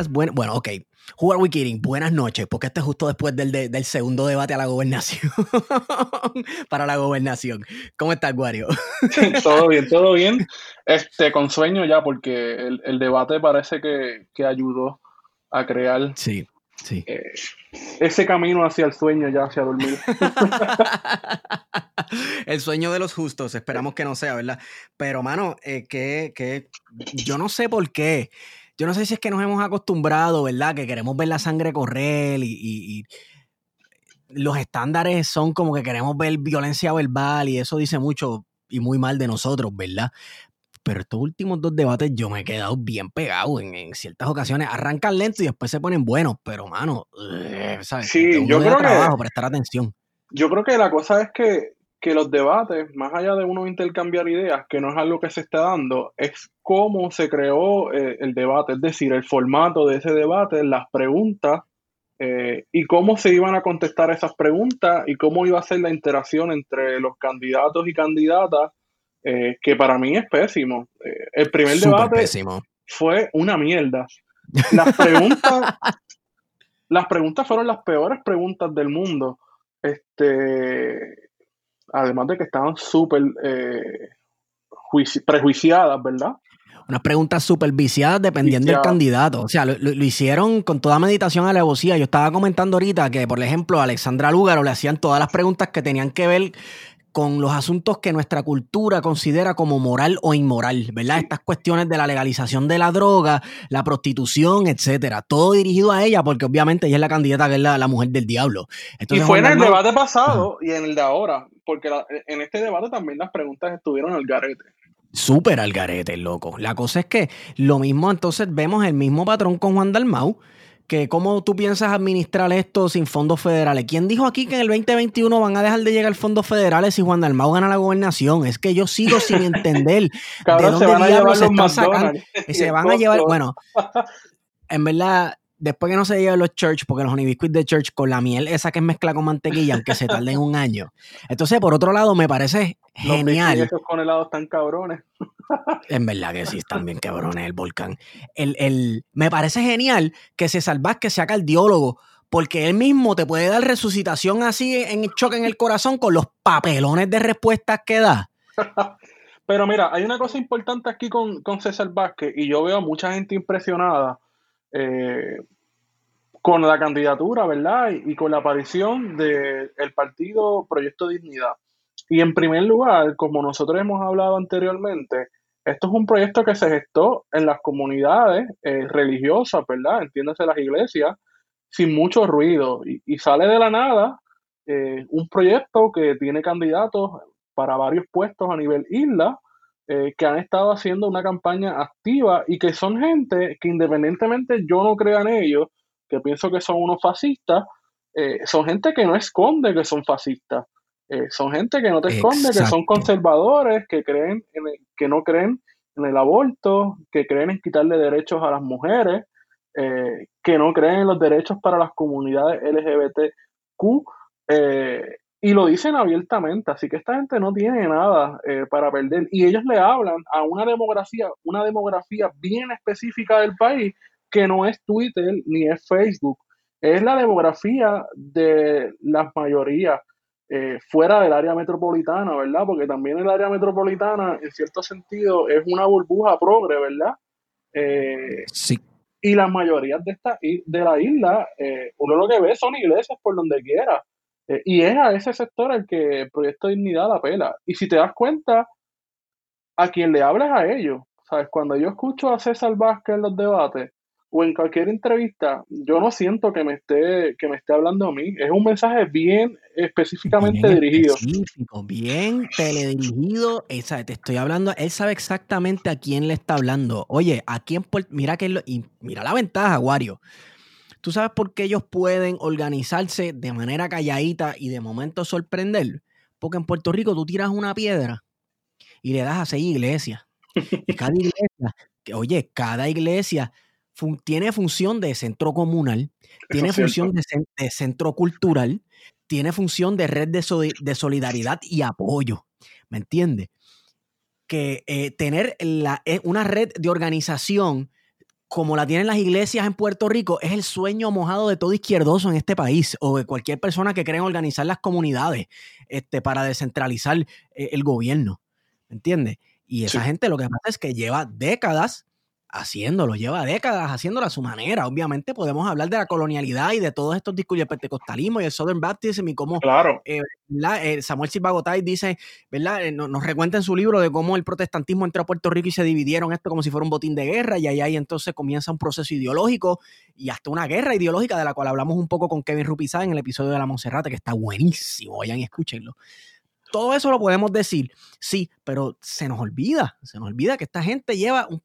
días, bueno, bueno, ok. Who are we kidding? Buenas noches, porque este es justo después del, del segundo debate a la gobernación. para la gobernación. ¿Cómo estás, Guario? todo bien, todo bien. Este, con sueño ya, porque el, el debate parece que, que, ayudó a crear sí, sí. Eh, ese camino hacia el sueño, ya hacia dormir. el sueño de los justos, esperamos que no sea, ¿verdad? Pero, mano, eh, que, que yo no sé por qué yo no sé si es que nos hemos acostumbrado, ¿verdad? Que queremos ver la sangre correr y, los estándares son como que queremos ver violencia verbal y eso dice mucho y muy mal de nosotros, ¿verdad? Pero estos últimos dos debates yo me he quedado bien pegado en, ciertas ocasiones. Arrancan lento y después se ponen buenos, pero mano, ¿sabes? Sí, yo creo trabajo, prestar atención. Yo creo que la cosa es que que los debates, más allá de uno intercambiar ideas, que no es algo que se está dando, es cómo se creó eh, el debate, es decir, el formato de ese debate, las preguntas eh, y cómo se iban a contestar esas preguntas y cómo iba a ser la interacción entre los candidatos y candidatas, eh, que para mí es pésimo. el primer debate fue una mierda. Las preguntas, las preguntas fueron las peores preguntas del mundo. Este, además de que estaban súper eh, prejuiciadas, ¿verdad? Unas preguntas súper viciadas dependiendo del candidato. O sea, lo, hicieron con toda meditación a la alevosía. Yo estaba comentando ahorita que, por ejemplo, a Alexandra Lúgaro le hacían todas las preguntas que tenían que ver con los asuntos que nuestra cultura considera como moral o inmoral, ¿verdad? Estas cuestiones de la legalización de la droga, la prostitución, etcétera. Todo dirigido a ella, porque obviamente ella es la candidata que es la, mujer del diablo. y fue en el debate pasado y en el de ahora, porque en este debate también las preguntas estuvieron al garete. Súper al garete, loco. La cosa es que lo mismo, entonces vemos el mismo patrón con Juan Dalmau que cómo tú piensas administrar esto sin fondos federales. ¿Quién dijo aquí que en el 2021 van a dejar de llegar fondos federales si Juan Dalmau gana la gobernación? Es que yo sigo sin entender de dónde se están sacando. Se van a llevar, bueno, en verdad, después que no se lleven los church, porque los honey de church con la miel esa que es mezcla con mantequilla, aunque se tarden un año. Entonces, por otro lado, me parece genial. Los esos con tan cabrones. En verdad que sí, están bien cabrones el volcán. El, el, me parece genial que se salvas que sea cardiólogo, porque él mismo te puede dar resucitación así en choque en el corazón con los papelones de respuestas que da. Pero mira, hay una cosa importante aquí con, con César Vázquez y yo veo a mucha gente impresionada eh, con la candidatura, ¿verdad? Y, con la aparición del partido Proyecto Dignidad. Y en primer lugar, como nosotros hemos hablado anteriormente, esto es un proyecto que se gestó en las comunidades eh, religiosas, ¿verdad? Entiéndase las iglesias, sin mucho ruido. Y, sale de la nada eh, un proyecto que tiene candidatos para varios puestos a nivel isla, eh, que han estado haciendo una campaña activa y que son gente que independientemente yo no crea en ellos, que pienso que son unos fascistas, eh, son gente que no esconde que son fascistas. Eh, son gente que no te esconde que son conservadores, que creen en que no creen en el aborto, que creen en quitarle derechos a las mujeres, que no creen en los derechos para las comunidades LGBTQ. Y lo dicen abiertamente, así que esta gente no tiene nada eh, para perder. Y ellos le hablan a una demografía, una demografía bien específica del país, que no es Twitter ni es Facebook. Es la demografía de las mayorías eh, fuera del área metropolitana, ¿verdad? Porque también el área metropolitana, en cierto sentido, es una burbuja progre, ¿verdad? Eh, sí. Y las mayorías de, esta, de la isla, uno lo que ve son iglesias por donde quiera. Eh, y es a ese sector al que el Proyecto Dignidad apela. Y si te das cuenta, a quien le hablas a ellos, ¿sabes? Cuando yo escucho a César Vázquez en los debates o en cualquier entrevista, yo no siento que me esté, que me esté hablando a mí. Es un mensaje bien específicamente dirigido. Específico, bien teledirigido. Esa, te estoy hablando, él sabe exactamente a quién le está hablando. Oye, a quién, mira que y mira la ventaja, Wario. ¿Tú sabes por qué ellos pueden organizarse de manera calladita y de momento sorprender? Porque en Puerto Rico tú tiras una piedra y le das a seis iglesias. Y cada iglesia, oye, cada iglesia tiene función de centro comunal, tiene función de, centro cultural, tiene función de red de, solidaridad y apoyo. ¿Me entiendes? Que eh, tener la, eh, una red de organización como la tienen las iglesias en Puerto Rico, es el sueño mojado de todo izquierdoso en este país o de cualquier persona que cree organizar las comunidades este, para descentralizar eh, el gobierno. ¿Me entiendes? Y esa gente lo que pasa es que lleva décadas haciéndolo, lleva décadas haciéndolo a su manera. Obviamente podemos hablar de la colonialidad y de todos estos discursos, el pentecostalismo y el Southern Baptism y cómo claro. Eh, eh, Samuel Silva Gotay dice, ¿verdad? Eh, nos, recuenta en su libro de cómo el protestantismo entró a Puerto Rico y se dividieron esto como si fuera un botín de guerra y ahí, ahí entonces comienza un proceso ideológico y hasta una guerra ideológica de la cual hablamos un poco con Kevin Rupizá en el episodio de La Monserrate, que está buenísimo, vayan y escúchenlo. Todo eso lo podemos decir, sí, pero se nos olvida, se nos olvida que esta gente lleva un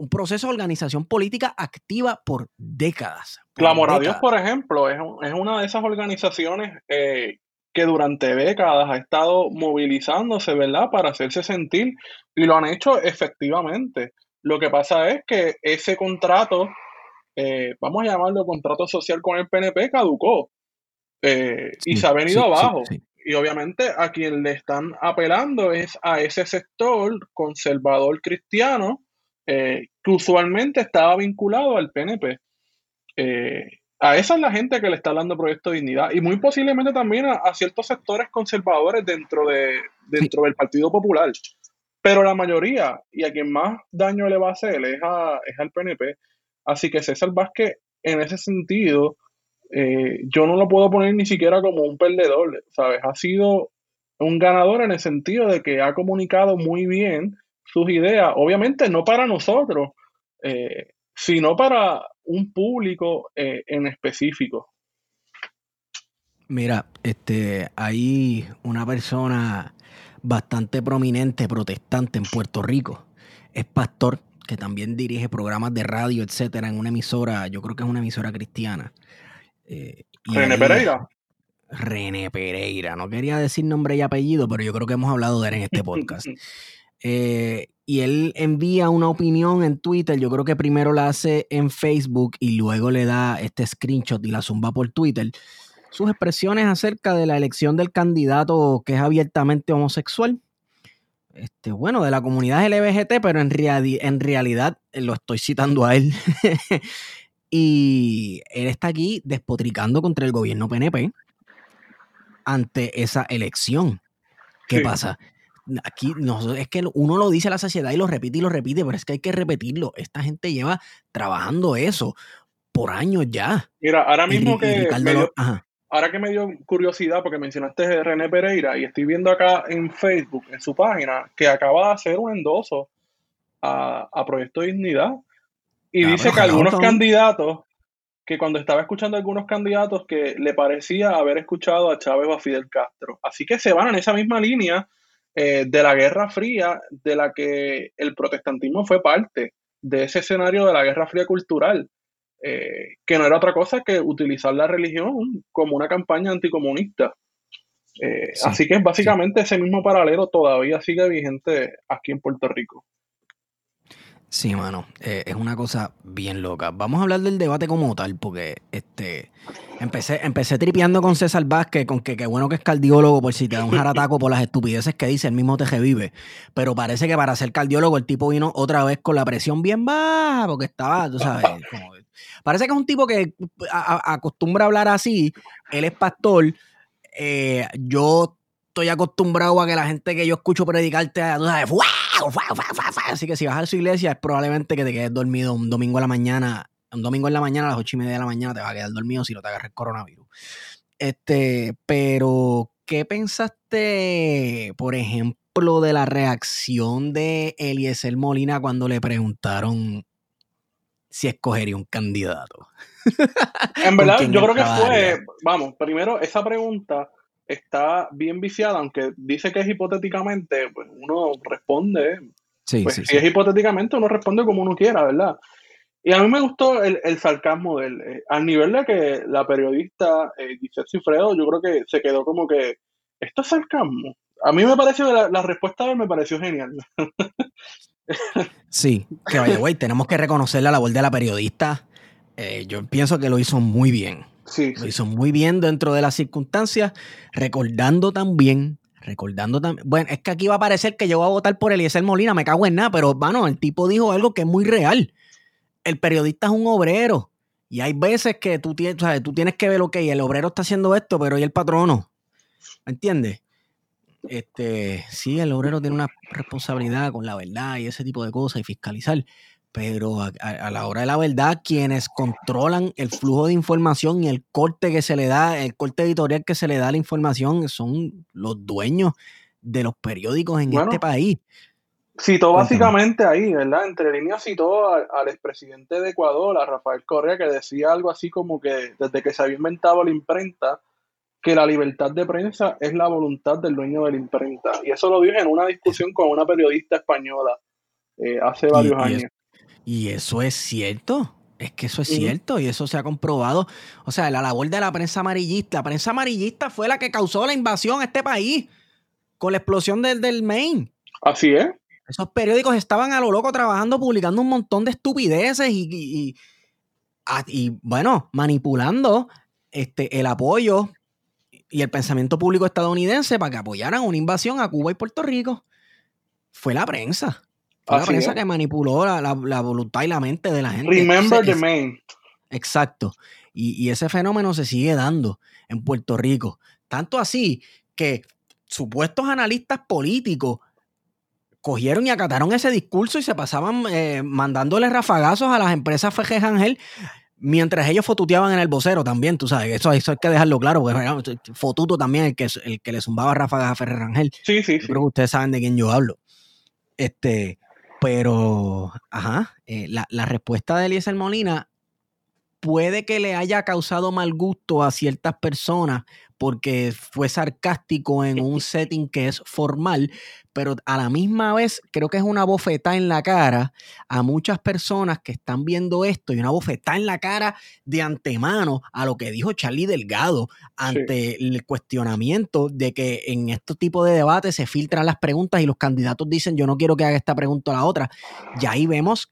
un proceso de organización política activa por décadas. Clamor a Dios, por ejemplo, es, una de esas organizaciones eh, que durante décadas ha estado movilizándose, ¿verdad?, para hacerse sentir y lo han hecho efectivamente. Lo que pasa es que ese contrato, eh, vamos a llamarlo contrato social con el PNP, caducó eh, y se ha venido abajo. y obviamente a quien le están apelando es a ese sector conservador cristiano eh, que usualmente estaba vinculado al PNP. Eh, a esa es la gente que le está hablando Proyecto de Dignidad y muy posiblemente también a, ciertos sectores conservadores dentro, de, dentro del Partido Popular. Pero la mayoría y a quien más daño le va a hacer es, es al PNP. Así que César Vázquez, en ese sentido, eh, yo no lo puedo poner ni siquiera como un perdedor, ¿sabes? Ha sido un ganador en el sentido de que ha comunicado muy bien sus ideas, obviamente no para nosotros, eh, sino para un público eh, en específico. Mira, este, hay una persona bastante prominente, protestante en Puerto Rico. Es pastor, que también dirige programas de radio, etcétera, en una emisora, yo creo que es una emisora cristiana. Eh, René Pereira. René Pereira. No quería decir nombre y apellido, pero yo creo que hemos hablado de él en este podcast. Eh, y él envía una opinión en Twitter, yo creo que primero la hace en Facebook y luego le da este screenshot y la zumba por Twitter. Sus expresiones acerca de la elección del candidato que es abiertamente homosexual. Este, bueno, de la comunidad LGBT, pero en, en realidad eh, lo estoy citando a él. y él está aquí despotricando contra el gobierno PNP ante esa elección. ¿Qué pasa? Aquí no, es que uno lo dice a la sociedad y lo repite y lo repite, pero es que hay que repetirlo. Esta gente lleva trabajando eso por años ya. Mira, ahora mismo que ahora que me dio curiosidad porque mencionaste a René Pereira y estoy viendo acá en Facebook, en su página, que acaba de hacer un endoso a, Proyecto Dignidad y dice que algunos candidatos que cuando estaba escuchando a algunos candidatos que le parecía haber escuchado a Chávez o a Fidel Castro. Así que se van en esa misma línea eh, de la Guerra Fría, de la que el protestantismo fue parte, de ese escenario de la Guerra Fría cultural, eh, que no era otra cosa que utilizar la religión como una campaña anticomunista. Eh, así que básicamente ese mismo paralelo todavía sigue vigente aquí en Puerto Rico. Sí, mano, eh, es una cosa bien loca. Vamos a hablar del debate como tal, porque este empecé, empecé tripeando con César Vázquez, con que qué bueno que es cardiólogo por si te da un jarataco por las estupideces que dice, el mismo te vive. Pero parece que para ser cardiólogo el tipo vino otra vez con la presión bien baja, porque estaba, tú sabes, parece que es un tipo que acostumbra hablar así. Él es pastor. Eh, yo estoy acostumbrado a que la gente que yo escucho predicarte, tú sabes, Así que si vas a su iglesia es probablemente que te quedes dormido un domingo a la mañana, un domingo en la mañana a las ocho y media de la mañana te vas a quedar dormido si no te agarras el coronavirus. Este, pero, ¿qué pensaste, por ejemplo, de la reacción de Eliezer Molina cuando le preguntaron si escogería un candidato? En verdad, yo creo que fue, vamos, primero esa pregunta está bien viciada, aunque dice que es hipotéticamente, pues uno responde. Sí, pues si es hipotéticamente, uno responde como uno quiera, ¿verdad? Y a mí me gustó el, sarcasmo de él. Eh, al nivel de que la periodista eh, Giselle Cifredo, yo creo que se quedó como que, ¿esto es sarcasmo? A mí me pareció, la, la respuesta de él me pareció genial. sí, que vaya, güey, tenemos que reconocer la labor de la periodista. Eh, yo pienso que lo hizo muy bien. Lo hizo muy bien dentro de las circunstancias, recordando también, recordando también. Bueno, es que aquí va a parecer que yo voy a votar por Eliezer Molina, me cago en nada, pero bueno, el tipo dijo algo que es muy real. el periodista es un obrero. Y hay veces que tú tienes, tú tienes que ver, ok, el obrero está haciendo esto, pero ¿y el patrono? ¿Me entiendes? Este, sí, el obrero tiene una responsabilidad con la verdad y ese tipo de cosas y fiscalizar, pero a, la hora de la verdad, quienes controlan el flujo de información y el corte que se le da, el corte editorial que se le da a la información, son los dueños de los periódicos en este país. Citó básicamente ahí, ¿verdad? Entre líneas citó al, expresidente de Ecuador, a Rafael Correa, que decía algo así como que desde que se había inventado la imprenta, que la libertad de prensa es la voluntad del dueño de la imprenta. Y eso lo dijo en una discusión con una periodista española eh, hace varios años. Y eso es cierto. Es que eso es cierto y eso se ha comprobado. O sea, la labor de la prensa amarillista. La prensa amarillista fue la que causó la invasión a este país con la explosión del, del Maine. Así es. Esos periódicos estaban a lo loco trabajando, publicando un montón de estupideces y, y, bueno, manipulando este, el apoyo y el pensamiento público estadounidense para que apoyaran una invasión a Cuba y Puerto Rico. Fue la prensa. Fue la prensa que manipuló la, voluntad y la mente de la gente. Remember the Maine. Exacto. Y, y, ese fenómeno se sigue dando en Puerto Rico. Tanto así que supuestos analistas políticos cogieron y acataron ese discurso y se pasaban eh, mandándole rafagazos a las empresas Fejes Ángel mientras ellos fotuteaban en el vocero también, tú sabes, eso, eso hay que dejarlo claro, porque fotuto también el que, el que le zumbaba ráfagas a Ferrer Rangel. Sí, sí, sí. Creo que ustedes saben de quién yo hablo. Este, pero, ajá, eh, la, la, respuesta de Eliezer Molina puede que le haya causado mal gusto a ciertas personas porque fue sarcástico en un setting que es formal, pero a la misma vez creo que es una bofeta en la cara a muchas personas que están viendo esto y una bofeta en la cara de antemano a lo que dijo Charlie Delgado ante el cuestionamiento de que en este tipo de debates se filtran las preguntas y los candidatos dicen yo no quiero que haga esta pregunta o la otra. Y ahí vemos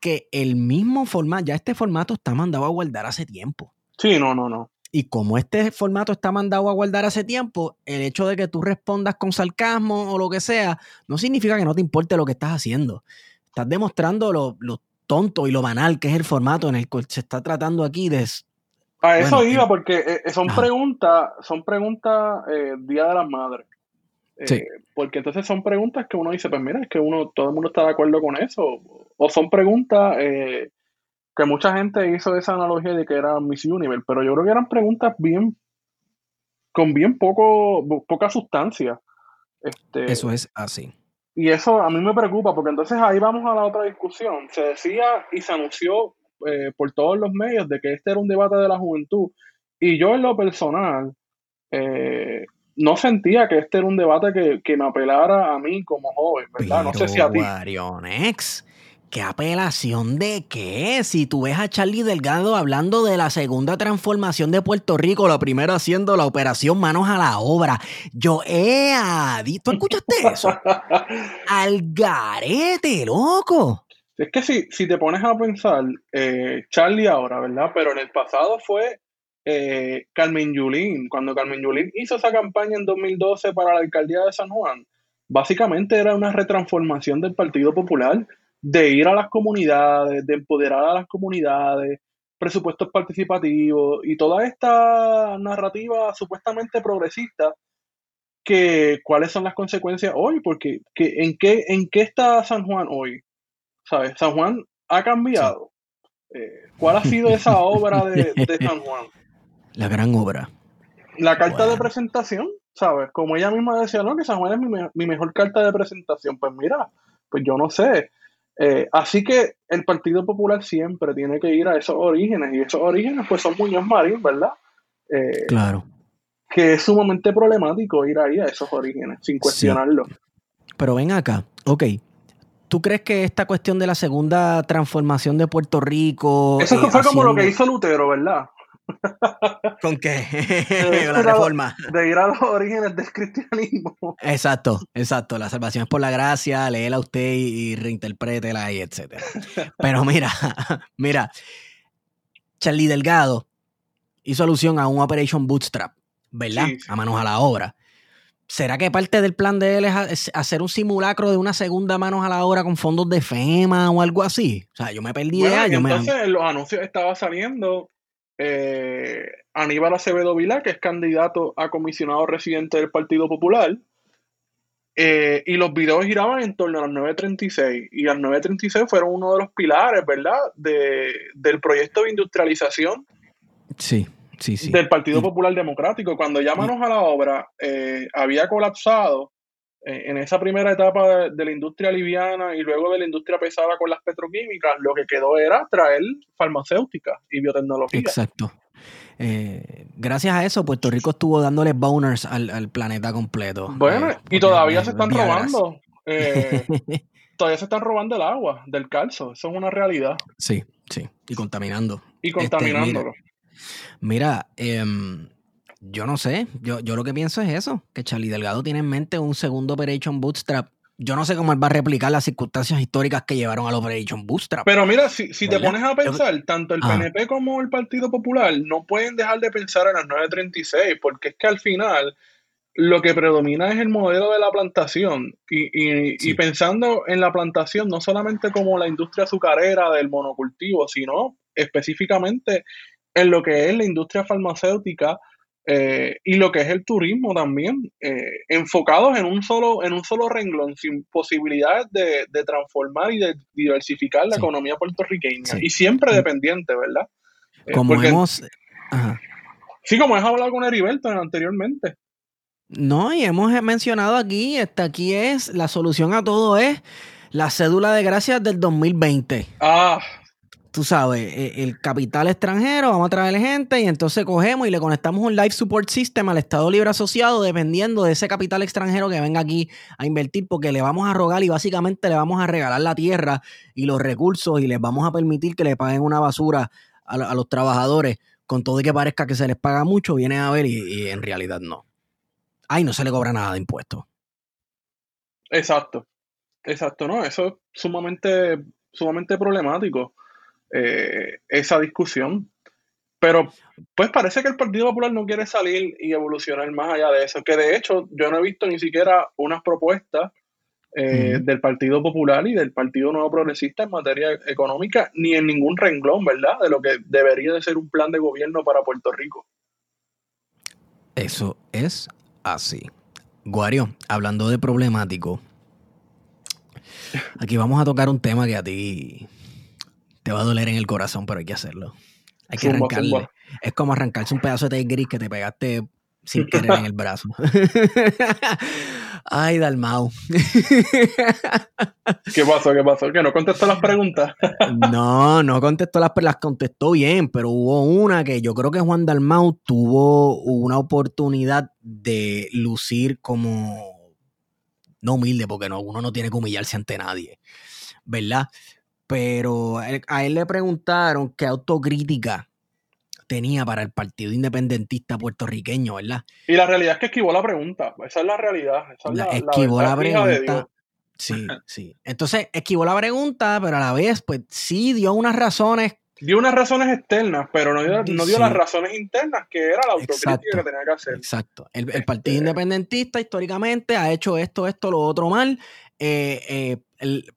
que el mismo formato, ya este formato está mandado a guardar hace tiempo. Sí, no, no, no. Y como este formato está mandado a guardar hace tiempo, el hecho de que tú respondas con sarcasmo o lo que sea, no significa que no te importe lo que estás haciendo. Estás demostrando lo, tonto y lo banal que es el formato en el que se está tratando aquí de... A eso iba, porque eh, eh, son preguntas, son preguntas eh, Día de las Madres. sí. Porque entonces son preguntas que uno dice, pues mira, es que uno, todo el mundo está de acuerdo con eso. O son preguntas que mucha gente hizo esa analogía de que era Miss Universe, pero yo creo que eran preguntas bien, con bien poco, poca sustancia. Este, eso es así. Y eso a mí me preocupa, porque entonces ahí vamos a la otra discusión. Se decía y se anunció eh, por todos los medios de que este era un debate de la juventud. Y yo en lo personal eh, no sentía que este era un debate que, me apelara a mí como joven, ¿verdad? no sé si a ti. ¿Qué apelación de qué? Si tú ves a Charlie Delgado hablando de la segunda transformación de Puerto Rico, la primera haciendo la operación Manos a la Obra. Yo, eh, ¿tú escuchaste eso? Al garete, loco. Es que si, si te pones a pensar, eh, Charlie ahora, ¿verdad? Pero en el pasado fue eh, Carmen Yulín. Cuando Carmen Yulín hizo esa campaña en 2012 para la alcaldía de San Juan, básicamente era una retransformación del Partido Popular de ir a las comunidades, de empoderar a las comunidades, presupuestos participativos y toda esta narrativa supuestamente progresista que cuáles son las consecuencias hoy, porque en, qué, ¿en qué está San Juan hoy? ¿Sabes? San Juan ha cambiado. Eh, ¿Cuál ha sido esa obra de, San Juan? La gran obra. La carta de presentación, ¿sabes? Como ella misma decía, no, que San Juan es mi, mi mejor carta de presentación. Pues mira, pues yo no sé. Eh, así que el Partido Popular siempre tiene que ir a esos orígenes y esos orígenes pues son Muñoz Marín, ¿verdad? Eh, claro. Que es sumamente problemático ir ahí a esos orígenes sin cuestionarlo. Pero ven acá, ok. ¿Tú crees que esta cuestión de la segunda transformación de Puerto Rico... Eso fue como lo que hizo Lutero, ¿verdad? ¿Con qué? la reforma. De ir a los orígenes del cristianismo. Exacto, exacto. La salvación es por la gracia, léela usted y, reinterprétela y etcétera. Pero mira, mira, Charlie Delgado hizo alusión a un Operation Bootstrap, ¿verdad? A manos a la obra. ¿Será que parte del plan de él es hacer un simulacro de una segunda manos a la obra con fondos de FEMA o algo así? O sea, yo me perdí de años. Entonces, en los anuncios estaba saliendo eh, Aníbal Acevedo Vilá, que es candidato a comisionado residente del Partido Popular, eh, y los videos giraban en torno a las 9.36 y las 9.36 fueron uno de los pilares, ¿verdad?, de, del proyecto de industrialización sí, sí, sí. del Partido Popular Democrático. Cuando ya manos a la obra eh, había colapsado en esa primera etapa de, la industria liviana y luego de la industria pesada con las petroquímicas, lo que quedó era traer farmacéutica y biotecnología. Exacto. Eh, gracias a eso, Puerto Rico estuvo dándole boners al, planeta completo. Bueno, eh, y todavía se están robando. Eh, todavía se están robando el agua del calzo. Eso es una realidad. Sí, sí. Y contaminando. Y este, contaminándolo. mira, em, yo no sé. Yo, yo lo que pienso es eso: que Charlie Delgado tiene en mente un segundo Operation Bootstrap yo no sé cómo él va a replicar las circunstancias históricas que llevaron a la Operation Bootstrap. Pero mira, si, te pones a pensar, tanto el PNP como el Partido Popular no pueden dejar de pensar en las 936, porque es que al final lo que predomina es el modelo de la plantación. Y, pensando en la plantación, no solamente como la industria azucarera del monocultivo, sino específicamente en lo que es la industria farmacéutica eh, y lo que es el turismo también, eh, enfocados en un solo, en un solo renglón, sin posibilidades de, transformar y de diversificar la economía puertorriqueña. Y siempre dependiente, ¿verdad? Eh, como hemos. Sí, como hemos hablado con Heriberto anteriormente. No, y hemos mencionado aquí, esta aquí es, la solución a todo es la cédula de gracias del 2020. Ah, tú sabes, e, el capital extranjero, vamos a traerle gente y entonces cogemos y le conectamos un life support system al Estado Libre Asociado dependiendo de ese capital extranjero que venga aquí a invertir porque le vamos a rogar y básicamente le vamos a regalar la tierra y los recursos y les vamos a permitir que le paguen una basura a, los trabajadores con todo y que parezca que se les paga mucho, viene a ver y, y en realidad no. Ay, no se le cobra nada de impuestos. Exacto, exacto, no, eso es sumamente, sumamente problemático. Eh, esa discusión. Pero pues parece que el Partido Popular no quiere salir y evolucionar más allá de eso, que de hecho yo no he visto ni siquiera unas propuestas eh, del Partido Popular y del Partido Nuevo Progresista en materia económica, ni en ningún renglón, ¿verdad? De lo que debería de ser un plan de gobierno para Puerto Rico. Eso es así. Guario, hablando de problemático, aquí vamos a tocar un tema que a ti te va a doler en el corazón, pero hay que hacerlo. Hay que arrancarle. Es como arrancarse un pedazo de té gris que te pegaste sin querer en el brazo. Ay, Dalmau. ¿Qué pasó? ¿Qué pasó? ¿Que no contestó las preguntas? no, no contestó las las contestó bien, pero hubo una que yo creo que Juan Dalmau tuvo una oportunidad de lucir como no humilde, porque no, uno no tiene que humillarse ante nadie, ¿verdad? Pero a él le preguntaron qué autocrítica tenía para el Partido Independentista puertorriqueño, ¿verdad? Y la realidad es que esquivó la pregunta, esa es la realidad. esquivó la, pregunta. Sí, sí. Entonces, esquivó la pregunta, pero a la vez, pues sí dio unas razones. Dio unas razones externas, pero no dio, las razones internas, que era la autocrítica que tenía que hacer. Exacto. El, Partido este Independentista históricamente ha hecho esto, esto, lo otro mal. Eh, eh,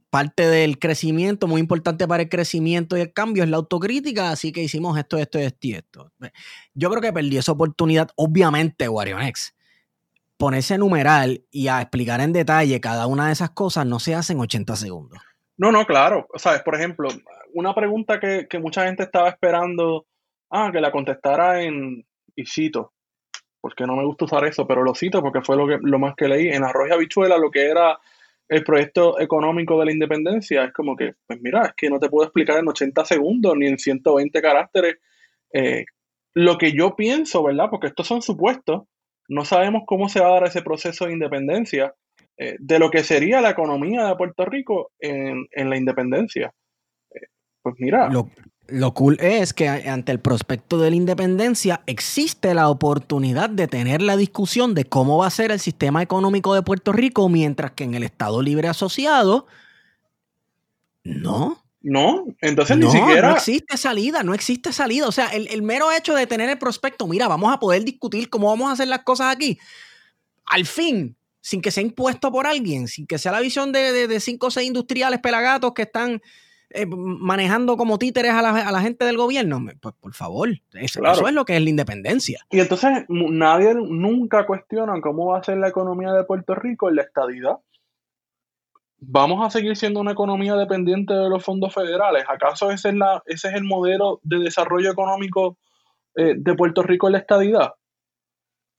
parte del crecimiento, muy importante para el crecimiento y el cambio, es la autocrítica, así que hicimos esto, esto, esto y esto. Yo creo que perdí esa oportunidad, obviamente, Warionex. Ponerse a numeral y a explicar en detalle cada una de esas cosas no se hace en 80 segundos. No, no, claro. Sabes, por ejemplo, una pregunta que, mucha gente estaba esperando, ah, que la contestara en, y cito, porque no me gusta usar eso, pero lo cito porque fue lo, que, lo más que leí, en Arroz y Habichuela, lo que era el proyecto económico de la independencia, es como que, pues mira, es que no te puedo explicar en 80 segundos ni en 120 caracteres eh, lo que yo pienso, ¿verdad? Porque estos son supuestos, no sabemos cómo se va a dar ese proceso de independencia eh, de lo que sería la economía de Puerto Rico en, la independencia. Eh, pues mira. Cool es que ante el prospecto de la independencia existe la oportunidad de tener la discusión de cómo va a ser el sistema económico de Puerto Rico, mientras que en el Estado Libre Asociado, no. No, entonces ni siquiera. No existe salida, no existe salida. O sea, el, el, mero hecho de tener el prospecto, mira, vamos a poder discutir cómo vamos a hacer las cosas aquí. al fin, sin que sea impuesto por alguien, sin que sea la visión de, cinco o seis industriales pelagatos que están eh, manejando como títeres a la, gente del gobierno. Pues por favor, eso, es lo que es la independencia. Y entonces nadie nunca cuestiona cómo va a ser la economía de Puerto Rico en la estadidad. ¿Vamos a seguir siendo una economía dependiente de los fondos federales? ¿Acaso ese es, la, ese es el modelo de desarrollo económico eh, de Puerto Rico en la estadidad?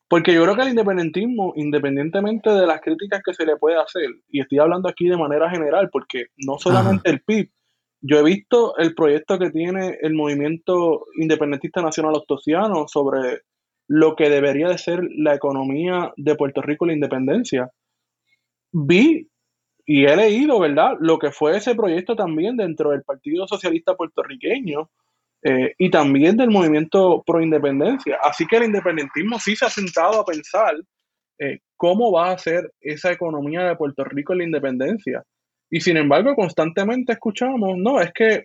Porque yo creo que el independentismo, independientemente de las críticas que se le puede hacer, y estoy hablando aquí de manera general, porque no solamente el PIB, yo he visto el proyecto que tiene el movimiento independentista nacional ostosiano sobre lo que debería de ser la economía de Puerto Rico y la independencia. Vi y he leído, ¿verdad?, lo que fue ese proyecto también dentro del Partido Socialista Puertorriqueño eh, y también del movimiento pro independencia. Así que el independentismo sí se ha sentado a pensar eh, cómo va a ser esa economía de Puerto Rico en la independencia. Y sin embargo, constantemente escuchamos, no, es que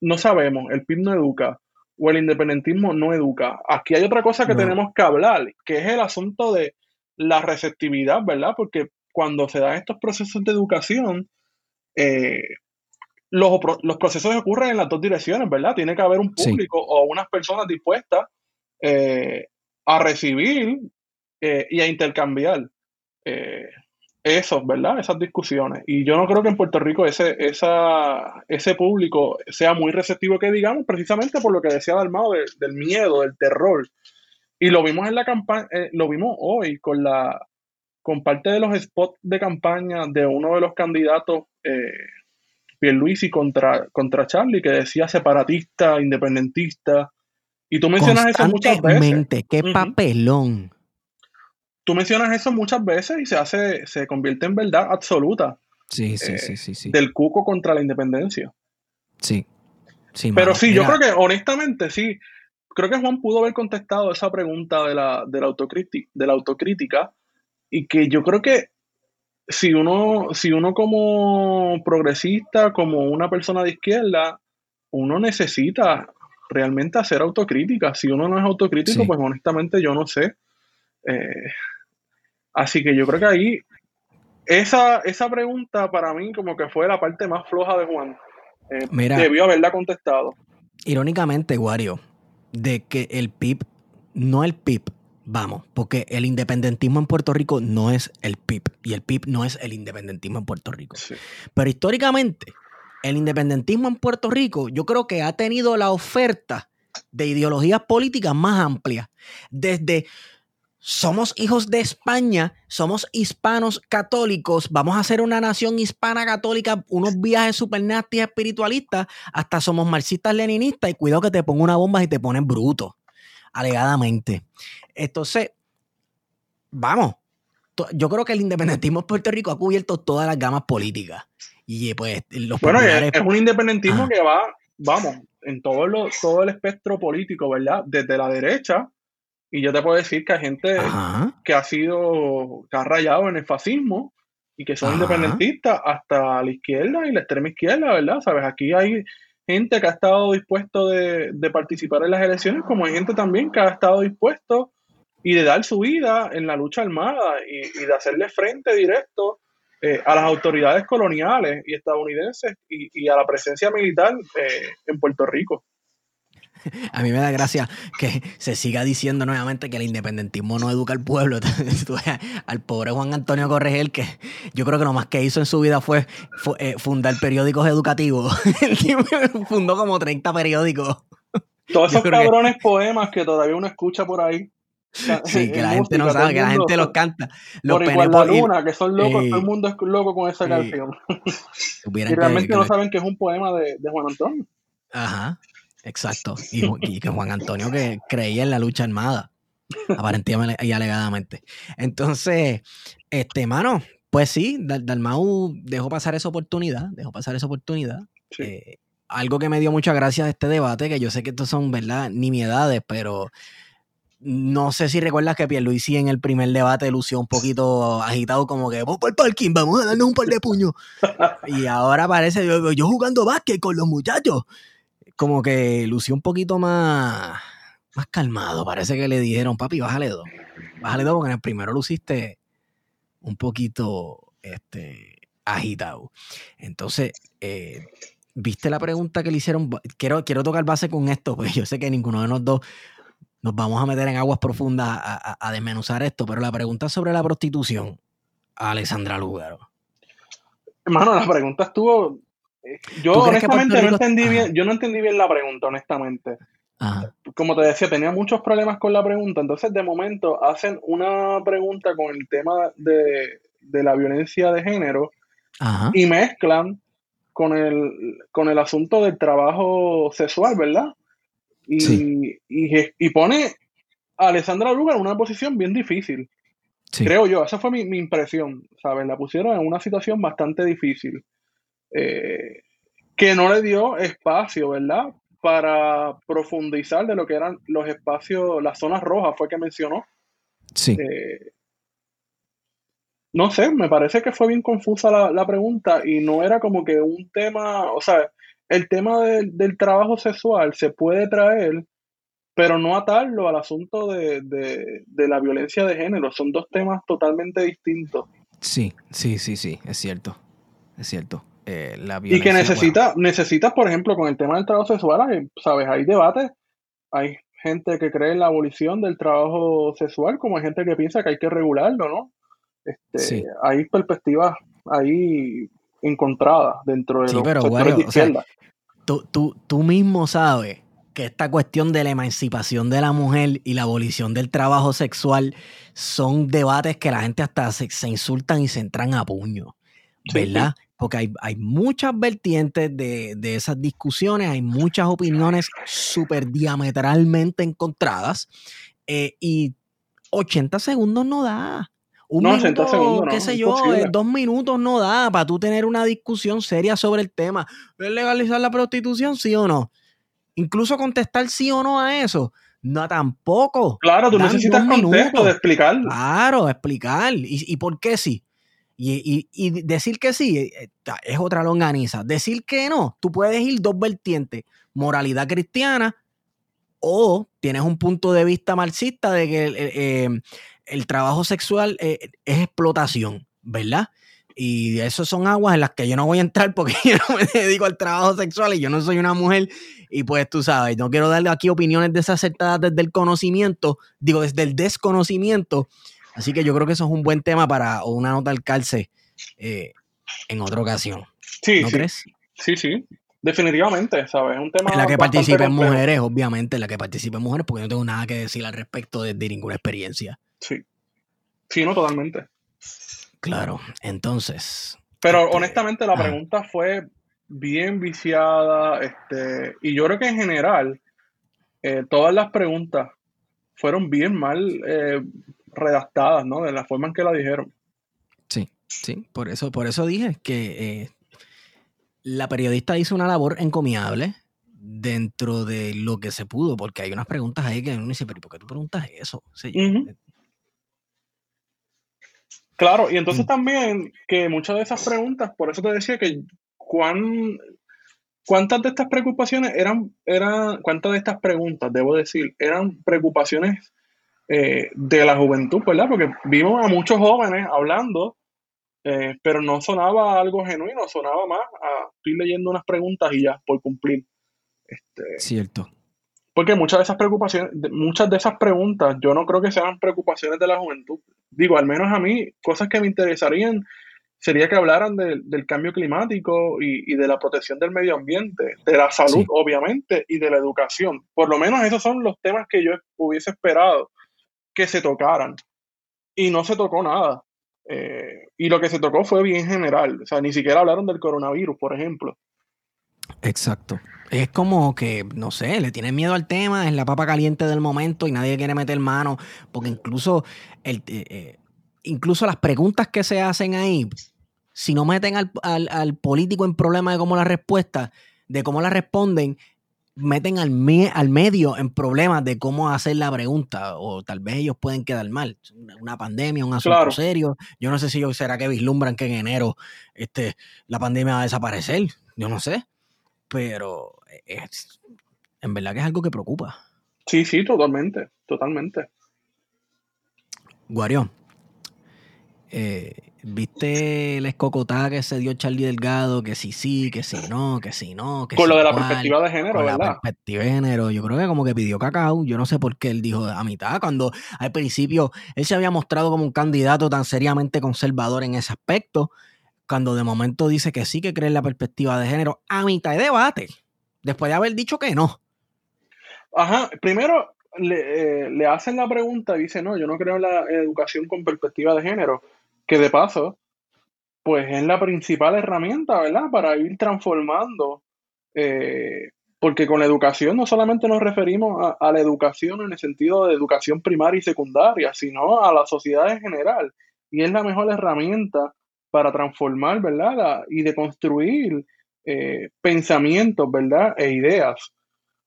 no sabemos, el PIB no educa o el independentismo no educa. Aquí hay otra cosa que tenemos que hablar, que es el asunto de la receptividad, ¿verdad? Porque cuando se dan estos procesos de educación, eh, los, los, procesos ocurren en las dos direcciones, ¿verdad? Tiene que haber un público o unas personas dispuestas eh, a recibir eh, y a intercambiar eso, ¿verdad? Esas discusiones. Y yo no creo que en Puerto Rico ese, esa, ese público sea muy receptivo, que digamos, precisamente por lo que decía Dalmado del miedo, del terror. Y lo vimos en la campaña, lo vimos hoy con la con parte de los spots de campaña de uno de los candidatos, eh, Pierluisi, contra, contra Charlie, que decía separatista, independentista. Y tú mencionas eso muchas veces. qué papelón. Tú mencionas eso muchas veces y se hace, se convierte en verdad absoluta. Sí, sí, sí, sí, sí, Del cuco contra la independencia. Sí. sí Pero sí, yo creo que honestamente sí. Creo que Juan pudo haber contestado esa pregunta de la, de la, autocrítica, de la autocrítica y que yo creo que si uno, si uno como progresista, como una persona de izquierda, uno necesita realmente hacer autocrítica. Si uno no es autocrítico, pues honestamente yo no sé. Eh, así que yo creo que ahí esa, esa pregunta para mí como que fue la parte más floja de Juan. Eh, debió haberla contestado. Irónicamente, Wario, de que el PIB, no el PIB, Vamos, porque el independentismo en Puerto Rico no es el PIB y el PIB no es el independentismo en Puerto Rico. Pero históricamente, el independentismo en Puerto Rico yo creo que ha tenido la oferta de ideologías políticas más amplias. Desde somos hijos de España, somos hispanos católicos, vamos a ser una nación hispana católica, unos viajes super nasty espiritualistas, hasta somos marxistas leninistas y cuidado que te pongo una bomba y te ponen bruto, alegadamente. Entonces, vamos, yo creo que el independentismo en Puerto Rico ha cubierto todas las gamas políticas. Y pues los Bueno, es, un independentismo que va, vamos, en todo, lo, todo el espectro político, ¿verdad? Desde la derecha, y yo te puedo decir que hay gente que ha sido, que ha rayado en el fascismo y que son independentistas hasta la izquierda y la extrema izquierda, ¿verdad? Sabes, aquí hay gente que ha estado dispuesto de, de participar en las elecciones, como hay gente también que ha estado dispuesto y de dar su vida en la lucha armada y, de hacerle frente directo eh, a las autoridades coloniales y estadounidenses y, a la presencia militar eh, en Puerto Rico. A mí me da gracia que se siga diciendo nuevamente que el independentismo no educa al pueblo. al pobre Juan Antonio Corregel, que yo creo que lo más que hizo en su vida fue, eh, fundar periódicos educativos. fundó como 30 periódicos. Todos esos cabrones poemas que todavía uno escucha por ahí. Sí, que la gente no sabe, que la gente los canta. Los por igual la luna, que son locos, todo el mundo es loco con esa canción. y realmente no saben que es un poema de, de Juan Antonio. Ajá, exacto. Y, que Juan Antonio que creía en la lucha armada, aparentemente y alegadamente. Entonces, este, mano, pues sí, Dalmau dejó pasar esa oportunidad, dejó pasar esa oportunidad. Eh, algo que me dio mucha gracia de este debate, que yo sé que estos son, ¿verdad?, nimiedades, pero no sé si recuerdas que Pierluisi en el primer debate lució un poquito agitado, como que vamos para el parking, vamos a darle un par de puños. y ahora parece yo, jugando básquet con los muchachos. Como que lució un poquito más, más calmado. Parece que le dijeron, papi, bájale dos. Bájale dos porque en el primero lo hiciste un poquito este, agitado. Entonces, eh, ¿viste la pregunta que le hicieron? Quiero, quiero tocar base con esto, porque yo sé que ninguno de los dos nos vamos a meter en aguas profundas a, desmenuzar esto, pero la pregunta sobre la prostitución, Alessandra Lugaro. Hermano, la pregunta estuvo. Yo honestamente no entendí bien, yo no entendí bien la pregunta, honestamente. Como te decía, tenía muchos problemas con la pregunta. Entonces, de momento, hacen una pregunta con el tema de, la violencia de género y mezclan con el, con el asunto del trabajo sexual, ¿verdad? Y, y, pone a Alessandra Lugar en una posición bien difícil. Creo yo, esa fue mi, impresión, ¿sabes? La pusieron en una situación bastante difícil. Eh, que no le dio espacio, ¿verdad? Para profundizar de lo que eran los espacios, las zonas rojas, fue que mencionó. Sí. Eh, no sé, me parece que fue bien confusa la, la, pregunta y no era como que un tema, o sea, el tema del trabajo sexual se puede traer, pero no atarlo al asunto de, la violencia de género. Son dos temas totalmente distintos. Sí, sí, sí, sí, es cierto. Es cierto. Eh, y que necesita, necesitas, por ejemplo, con el tema del trabajo sexual, sabes, hay debate, hay gente que cree en la abolición del trabajo sexual, como hay gente que piensa que hay que regularlo, ¿no? Este, Hay perspectivas ahí encontradas dentro de sí, pero, bueno, tú, tú, mismo sabes que esta cuestión de la emancipación de la mujer y la abolición del trabajo sexual son debates que la gente hasta se, insultan y se entran a puño, ¿verdad? Porque hay, hay, muchas vertientes de, esas discusiones, hay muchas opiniones súper diametralmente encontradas eh, y 80 segundos no da. Un minuto, qué sé yo, dos minutos no da para tú tener una discusión seria sobre el tema. ¿Es legalizar la prostitución, sí o no? Incluso contestar sí o no a eso. No, tampoco. Claro, tú necesitas contexto de explicar. Claro, explicar. ¿Y, por qué sí? Y, decir que sí eh, es otra longaniza. Decir que no, tú puedes ir dos vertientes. Moralidad cristiana o tienes un punto de vista marxista de que eh, el trabajo sexual eh, es explotación, ¿verdad? Y eso son aguas en las que yo no voy a entrar porque yo no me dedico al trabajo sexual y yo no soy una mujer. Y pues tú sabes, no quiero darle aquí opiniones desacertadas desde el conocimiento, digo, desde el desconocimiento. Así que yo creo que eso es un buen tema para una nota al calce eh, en otra ocasión. Sí, ¿No sí. crees? Sí, sí. Definitivamente, ¿sabes? Es un tema. En la que participen mujeres, obviamente, en la que participen mujeres, porque no tengo nada que decir al respecto de ninguna experiencia. Sí. Sí, no, totalmente. Claro, entonces. Pero este, honestamente la pregunta fue bien viciada, este, y yo creo que en general eh, todas las preguntas fueron bien mal eh, redactadas, ¿no? De la forma en que la dijeron. Sí, sí, por eso, por eso dije que eh, la periodista hizo una labor encomiable dentro de lo que se pudo, porque hay unas preguntas ahí que uno dice, pero ¿por qué tú preguntas eso? Claro, y entonces mm. también que muchas de esas preguntas, por eso te decía que cuán, cuántas de estas preocupaciones eran, eran, cuántas de estas preguntas, debo decir, eran preocupaciones eh, de la juventud, ¿verdad? Porque vimos a muchos jóvenes hablando, eh, pero no sonaba algo genuino, sonaba más a estoy leyendo unas preguntas y ya, por cumplir. Este, Cierto. Porque muchas de esas preocupaciones, muchas de esas preguntas, yo no creo que sean preocupaciones de la juventud. Digo, al menos a mí, cosas que me interesarían sería que hablaran del cambio climático y, de la protección del medio ambiente, de la salud, obviamente, y de la educación. Por lo menos esos son los temas que yo hubiese esperado que se tocaran. Y no se tocó nada. Eh, y lo que se tocó fue bien general. O sea, ni siquiera hablaron del coronavirus, por ejemplo. Exacto. Es como que, no sé, le tienen miedo al tema, es la papa caliente del momento y nadie quiere meter mano, porque incluso, el, eh, eh, incluso las preguntas que se hacen ahí, si no meten al, político en problema de cómo la respuesta, de cómo la responden, meten al, al medio en problemas de cómo hacer la pregunta, o tal vez ellos pueden quedar mal. Una pandemia, un asunto serio. Yo no sé si será que vislumbran que en enero este, la pandemia va a desaparecer. Yo no sé pero es, en verdad que es algo que preocupa. Sí, sí, totalmente, totalmente. Guario, eh, ¿viste la escocotada que se dio Charlie Delgado? Que sí, sí, que sí, no, que sí, no. Que con lo de la cual, perspectiva de género, con ¿verdad? la perspectiva de género. Yo creo que como que pidió cacao. Yo no sé por qué él dijo a mitad, cuando al principio él se había mostrado como un candidato tan seriamente conservador en ese aspecto, cuando de momento dice que sí que cree en la perspectiva de género, a mitad de debate, después de haber dicho que no. Ajá, primero le, eh, le hacen la pregunta y dice, no, yo no creo en la educación con perspectiva de género, que de paso, pues es la principal herramienta, ¿verdad? Para ir transformando, eh, porque con la educación no solamente nos referimos a, a, la educación en el sentido de educación primaria y secundaria, sino a la sociedad en general. Y es la mejor herramienta para transformar, ¿verdad? La, y de construir eh, pensamientos, ¿verdad? E ideas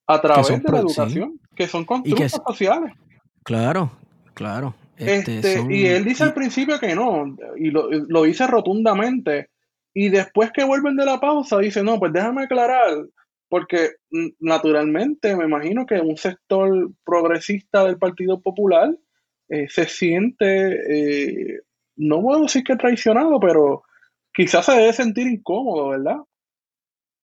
a través de la educación, sí. que son constructos que, sociales. Claro, claro. Este, este, son, y él dice al principio que no, y lo, lo, dice rotundamente, y después que vuelven de la pausa dice, no, pues déjame aclarar, porque naturalmente me imagino que un sector progresista del Partido Popular eh, se siente, eh, no puedo decir que traicionado, pero quizás se debe sentir incómodo, ¿verdad?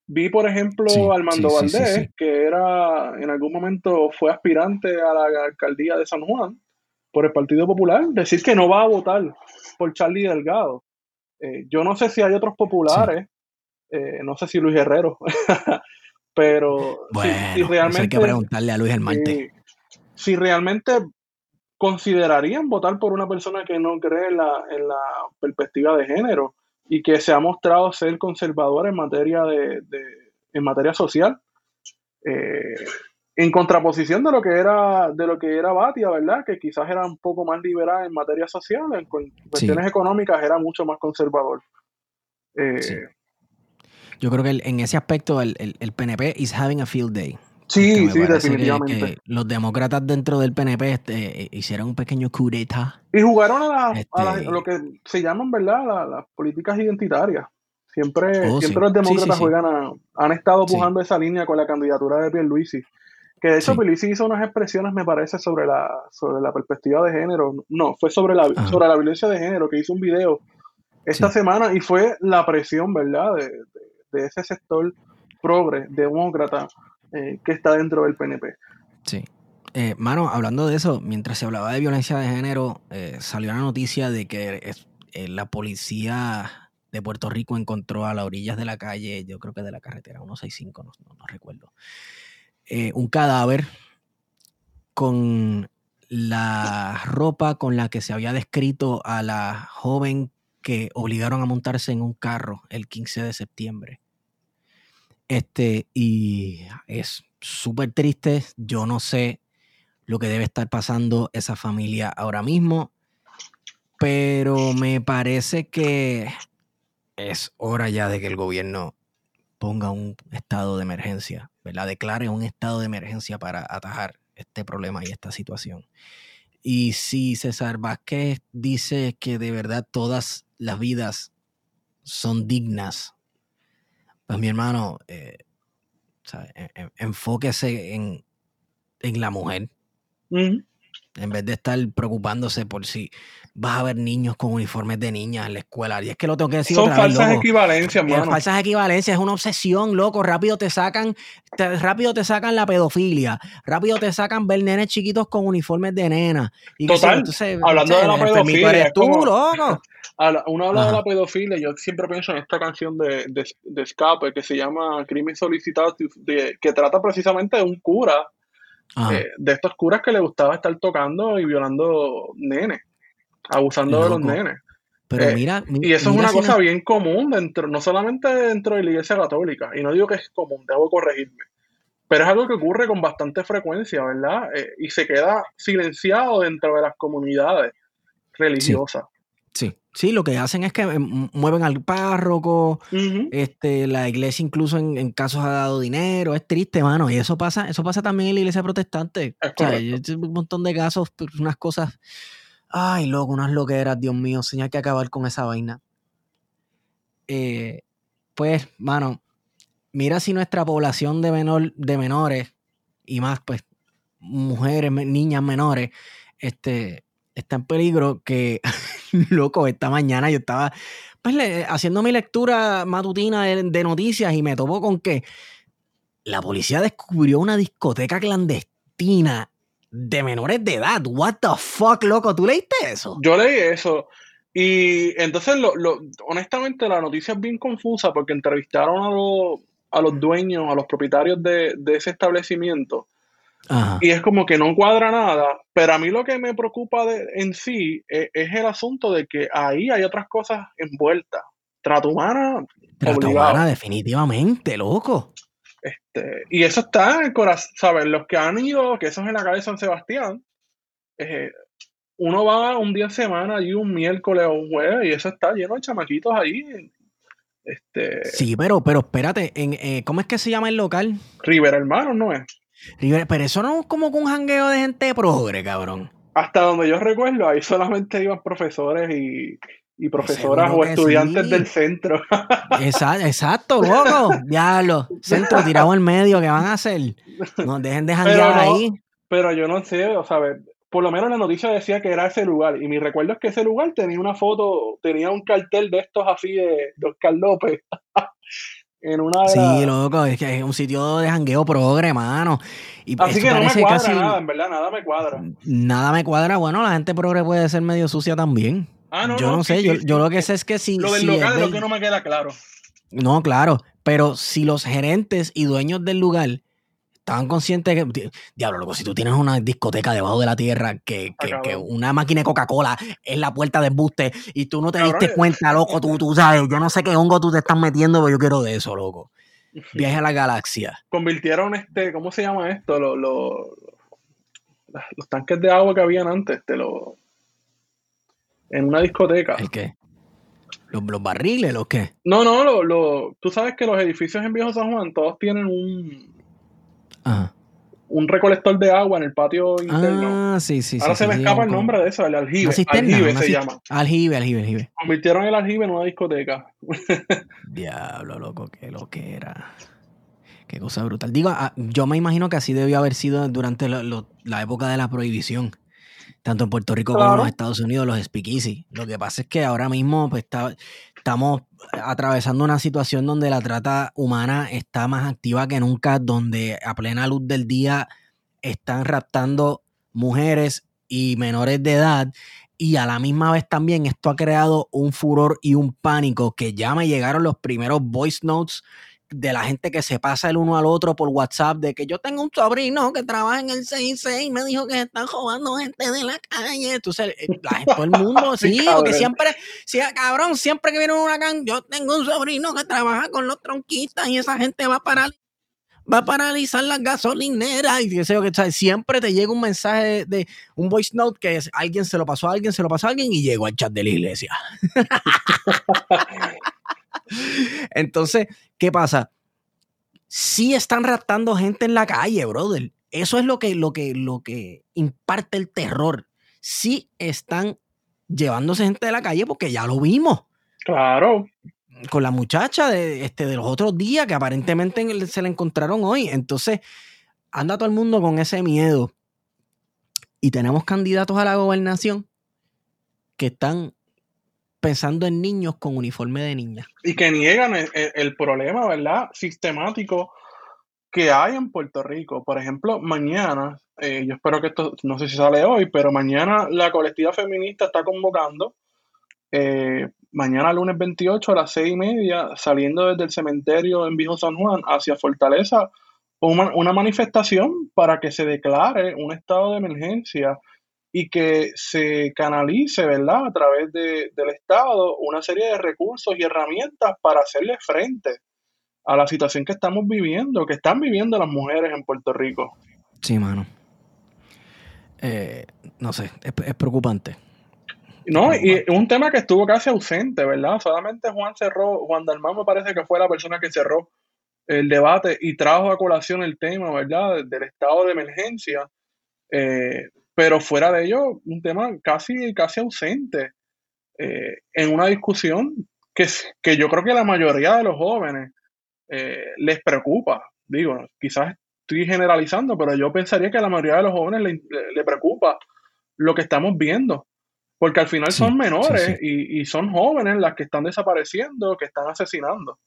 Vi, por ejemplo, sí, Armando sí, Valdés, sí, que era en algún momento fue aspirante a la alcaldía de San Juan por el Partido Popular, decir que no va a votar por Charlie Delgado. Eh, yo no sé si hay otros populares, eh, no sé si Luis Herrero, pero bueno, si, si realmente, hay que preguntarle a Luis Hermante. Si, si, realmente considerarían votar por una persona que no cree en la, en la perspectiva de género y que se ha mostrado ser conservador en materia de, de en materia social. Eh, en contraposición de lo que era de lo que era Batia, ¿verdad? Que quizás era un poco más liberal en materia social, en cuestiones sí. económicas era mucho más conservador. Eh, sí. Yo creo que el, en ese aspecto el, el, el, PNP is having a field day. Sí, sí, definitivamente. Que, que los demócratas dentro del PNP este, hicieron un pequeño coup d'etat. Y jugaron a, la, este... a, la, a, lo que se llaman, ¿verdad? Las, las políticas identitarias. Siempre, oh, siempre sí. los demócratas juegan a, han estado pujando esa línea con la candidatura de Pierluisi. Que de hecho, sí. Hizo unas expresiones, me parece, sobre la, sobre la perspectiva de género. No, fue sobre la, sobre la violencia de género, que hizo un video esta sí. semana y fue la presión, ¿verdad?, de, de, de ese sector progre, demócrata, eh, que está dentro del PNP. Sí. Eh, mano, hablando de eso, mientras se hablaba de violencia de género, eh, salió la noticia de que es, eh, la policía de Puerto Rico encontró a las orillas de la calle, yo creo que de la carretera 165, no, no, no recuerdo, eh, un cadáver con la ropa con la que se había descrito a la joven que obligaron a montarse en un carro el 15 de septiembre. Este, y es súper triste. Yo no sé lo que debe estar pasando esa familia ahora mismo, pero me parece que es hora ya de que el gobierno ponga un estado de emergencia, ¿verdad? Declare un estado de emergencia para atajar este problema y esta situación. Y si César Vázquez dice que de verdad todas las vidas son dignas, pues mi hermano, eh, enfóquese en, la mujer. En vez de estar preocupándose por si vas a ver niños con uniformes de niñas en la escuela. Y es que lo tengo que decir Son otra falsas vez, equivalencias, mano. Falsas equivalencias, es una obsesión, loco. Rápido te sacan, te, rápido te sacan la pedofilia. Rápido te sacan ver nenes chiquitos con uniformes de nena. Y Total, entonces, hablando de la pedofilia. Eres tú, como, loco. Uno habla Ajá. de la pedofilia, yo siempre pienso en esta canción de, de, de escape que se llama Crimen Solicitado, de, que trata precisamente de un cura eh, de estos curas que le gustaba estar tocando y violando nenes, abusando Loco. de los nenes. Pero eh, mira, y eso mira es una cosa bien común dentro, no solamente dentro de la iglesia católica, y no digo que es común, debo corregirme, pero es algo que ocurre con bastante frecuencia, ¿verdad? Eh, y se queda silenciado dentro de las comunidades religiosas. Sí. sí. Sí, lo que hacen es que eh, mueven al párroco, uh -huh. este, la iglesia incluso en, en, casos ha dado dinero, es triste, mano, y eso pasa, eso pasa también en la iglesia protestante. Es o sea, un montón de casos, unas cosas, ay, loco, unas loqueras, Dios mío, señor, hay que acabar con esa vaina. Eh, pues, mano, mira si nuestra población de menor, de menores, y más, pues, mujeres, niñas menores, este, está en peligro que, loco, esta mañana yo estaba pues, haciendo mi lectura matutina de, noticias y me topó con que la policía descubrió una discoteca clandestina de menores de edad. What the fuck, loco, ¿tú leíste eso? Yo leí eso. Y entonces, lo, honestamente, la noticia es bien confusa porque entrevistaron a los, a los dueños, a los propietarios de, de ese establecimiento y es como que no cuadra nada, pero a mí lo que me preocupa de, en sí e, es, el asunto de que ahí hay otras cosas envueltas. Trato humana, Trato humana, definitivamente, loco. Este, y eso está en el corazón, ¿sabes? Los que han ido, que eso es en la calle de San Sebastián, eh, uno va un día de semana y un miércoles o un jueves y eso está lleno de chamaquitos ahí. Este, sí, pero, pero espérate, en, eh, ¿cómo es que se llama el local? Rivera Hermanos, ¿no es? Pero eso no es como un jangueo de gente progre, cabrón. Hasta donde yo recuerdo, ahí solamente iban profesores y, profesoras o estudiantes del centro. Exacto, exacto, loco. Diablo. Centro tirado en medio, ¿qué van a hacer? No dejen de janguear ahí. Pero yo no sé, o sea, por lo menos la noticia decía que era ese lugar. Y mi recuerdo es que ese lugar tenía una foto, tenía un cartel de estos así de, de Oscar López. en una Sí, loco, es que es un sitio de jangueo progre, mano. Y Así que no me cuadra nada, en verdad, nada me cuadra. Nada me cuadra. Bueno, la gente progre puede ser medio sucia también. Ah, no, yo no, sé, yo, yo, lo que sé es que si... Lo del local es lo que no me queda claro. No, claro, pero si los gerentes y dueños del lugar estaban conscientes que, diablo, loco, si tú tienes una discoteca debajo de la tierra, que, que, una máquina de Coca-Cola es la puerta de embuste y tú no te diste cuenta, loco, tú, tú sabes, yo no sé qué hongo tú te estás metiendo, pero yo quiero de eso, loco. Viaje a la galaxia. Convirtieron este, ¿cómo se llama esto? Los, los, los tanques de agua que habían antes, este, lo, en una discoteca. ¿El qué? ¿Los, los barriles, los qué? No, no, lo, lo, tú sabes que los edificios en Viejo San Juan todos tienen un, un recolector de agua en el patio interno. Ah, sí, sí. Ahora se me escapa el nombre de eso, el aljibe. aljibe se llama. Aljibe, aljibe, aljibe. Convirtieron el aljibe en una discoteca. Diablo, loco, qué lo que era. Qué cosa brutal. Digo, ah, yo me imagino que así debió haber sido durante la época de la prohibición. Tanto en Puerto Rico como en los Estados Unidos, los speakeasy. Lo que pasa es que ahora mismo pues, está, estamos atravesando una situación donde la trata humana está más activa que nunca, donde a plena luz del día están raptando mujeres y menores de edad. Y a la misma vez también esto ha creado un furor y un pánico que ya me llegaron los primeros voice notes de la gente que se pasa el uno al otro por WhatsApp, de que yo tengo un sobrino que trabaja en el 66 y me dijo que están robando gente de la calle. Entonces, eh, la gente, todo el mundo, sí, porque siempre, sí, cabrón, siempre que viene un huracán, yo tengo un sobrino que trabaja con los tronquistas y esa gente va a parar va a paralizar las gasolineras y que que siempre te llega un mensaje de, un voice note que es, alguien se lo pasó a alguien, se lo pasó a alguien y llegó al chat de la iglesia. Entonces, ¿qué pasa? Sí están raptando gente en la calle, brother. Eso es lo que, lo que, lo que imparte el terror. Sí están llevándose gente de la calle porque ya lo vimos. Claro. Con la muchacha de, este, de los otros días que aparentemente se la encontraron hoy. Entonces, anda todo el mundo con ese miedo. Y tenemos candidatos a la gobernación que están pensando en niños con uniforme de niña. Y que niegan el, problema, ¿verdad? Sistemático que hay en Puerto Rico. Por ejemplo, mañana, eh, yo espero que esto, no sé si sale hoy, pero mañana la colectiva feminista está convocando, eh, mañana lunes 28 a las seis y media, saliendo desde el cementerio en Viejo San Juan hacia Fortaleza, una manifestación para que se declare un estado de emergencia y que se canalice, ¿verdad?, a través de, del Estado una serie de recursos y herramientas para hacerle frente a la situación que estamos viviendo, que están viviendo las mujeres en Puerto Rico. Sí, mano. Eh, no sé, es, preocupante. No, y un tema que estuvo casi ausente, ¿verdad? Solamente Juan cerró, Juan Dalmán me parece que fue la persona que cerró el debate y trajo a colación el tema, ¿verdad?, del estado de emergencia. Eh, pero fuera de ello, un tema casi, casi ausente eh, en una discusión que, que yo creo que la mayoría de los jóvenes eh, les preocupa. Digo, quizás estoy generalizando, pero yo pensaría que a la mayoría de los jóvenes le, preocupa lo que estamos viendo, porque al final son menores Y, son jóvenes las que están desapareciendo, que están asesinando.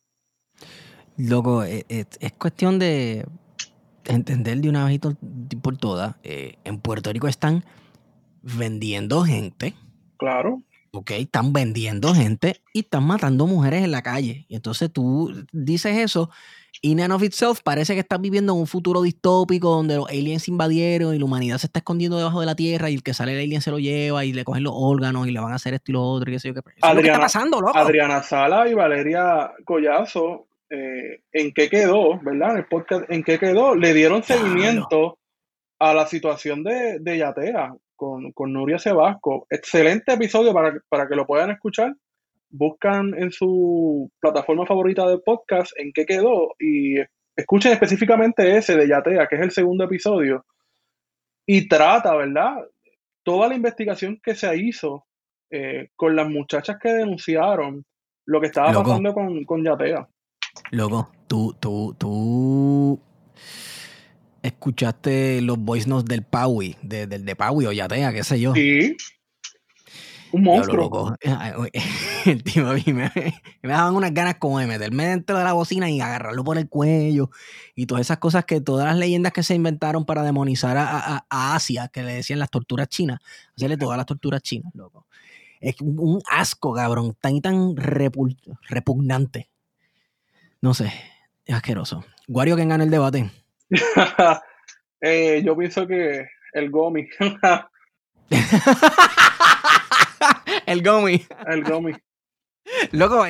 Loco, es, es cuestión de entender de una vez por todas. Eh, en Puerto Rico están vendiendo gente. Claro. Ok, están vendiendo gente y están matando mujeres en la calle. Y entonces tú dices eso In and of itself parece que estás viviendo en un futuro distópico donde los aliens invadieron y la humanidad se está escondiendo debajo de la tierra y el que sale el alien se lo lleva y le cogen los órganos y le van a hacer esto y lo otro y qué sé yo qué. Adriana, pasando, Adriana Sala y Valeria Collazo, eh, ¿en qué quedó, verdad? En el podcast, ¿en qué quedó? Le dieron seguimiento a la situación de, de Yatea con, con Nuria Sebasco. Excelente episodio para, para que lo puedan escuchar buscan en su plataforma favorita de podcast en qué quedó y escuchen específicamente ese de Yatea, que es el segundo episodio, y trata, ¿verdad? Toda la investigación que se hizo eh, con las muchachas que denunciaron lo que estaba pasando con, con Yatea. Loco, tú, tú, tú escuchaste los voice notes del Paui, del de Paui o Yatea, qué sé yo. Sí. Un monstruo. El tío a mí me, me, daban unas ganas como de meterme dentro de la bocina y agarrarlo por el cuello y todas esas cosas que todas las leyendas que se inventaron para demonizar a, Asia, que le decían las torturas chinas, hacerle todas las torturas chinas, loco. Es un asco, cabrón, tan y tan repugnante. No sé, es asqueroso. Guario, ¿quién gana el debate? Eh, yo pienso que el Gomi. el Gomi. El Gomi. Loco,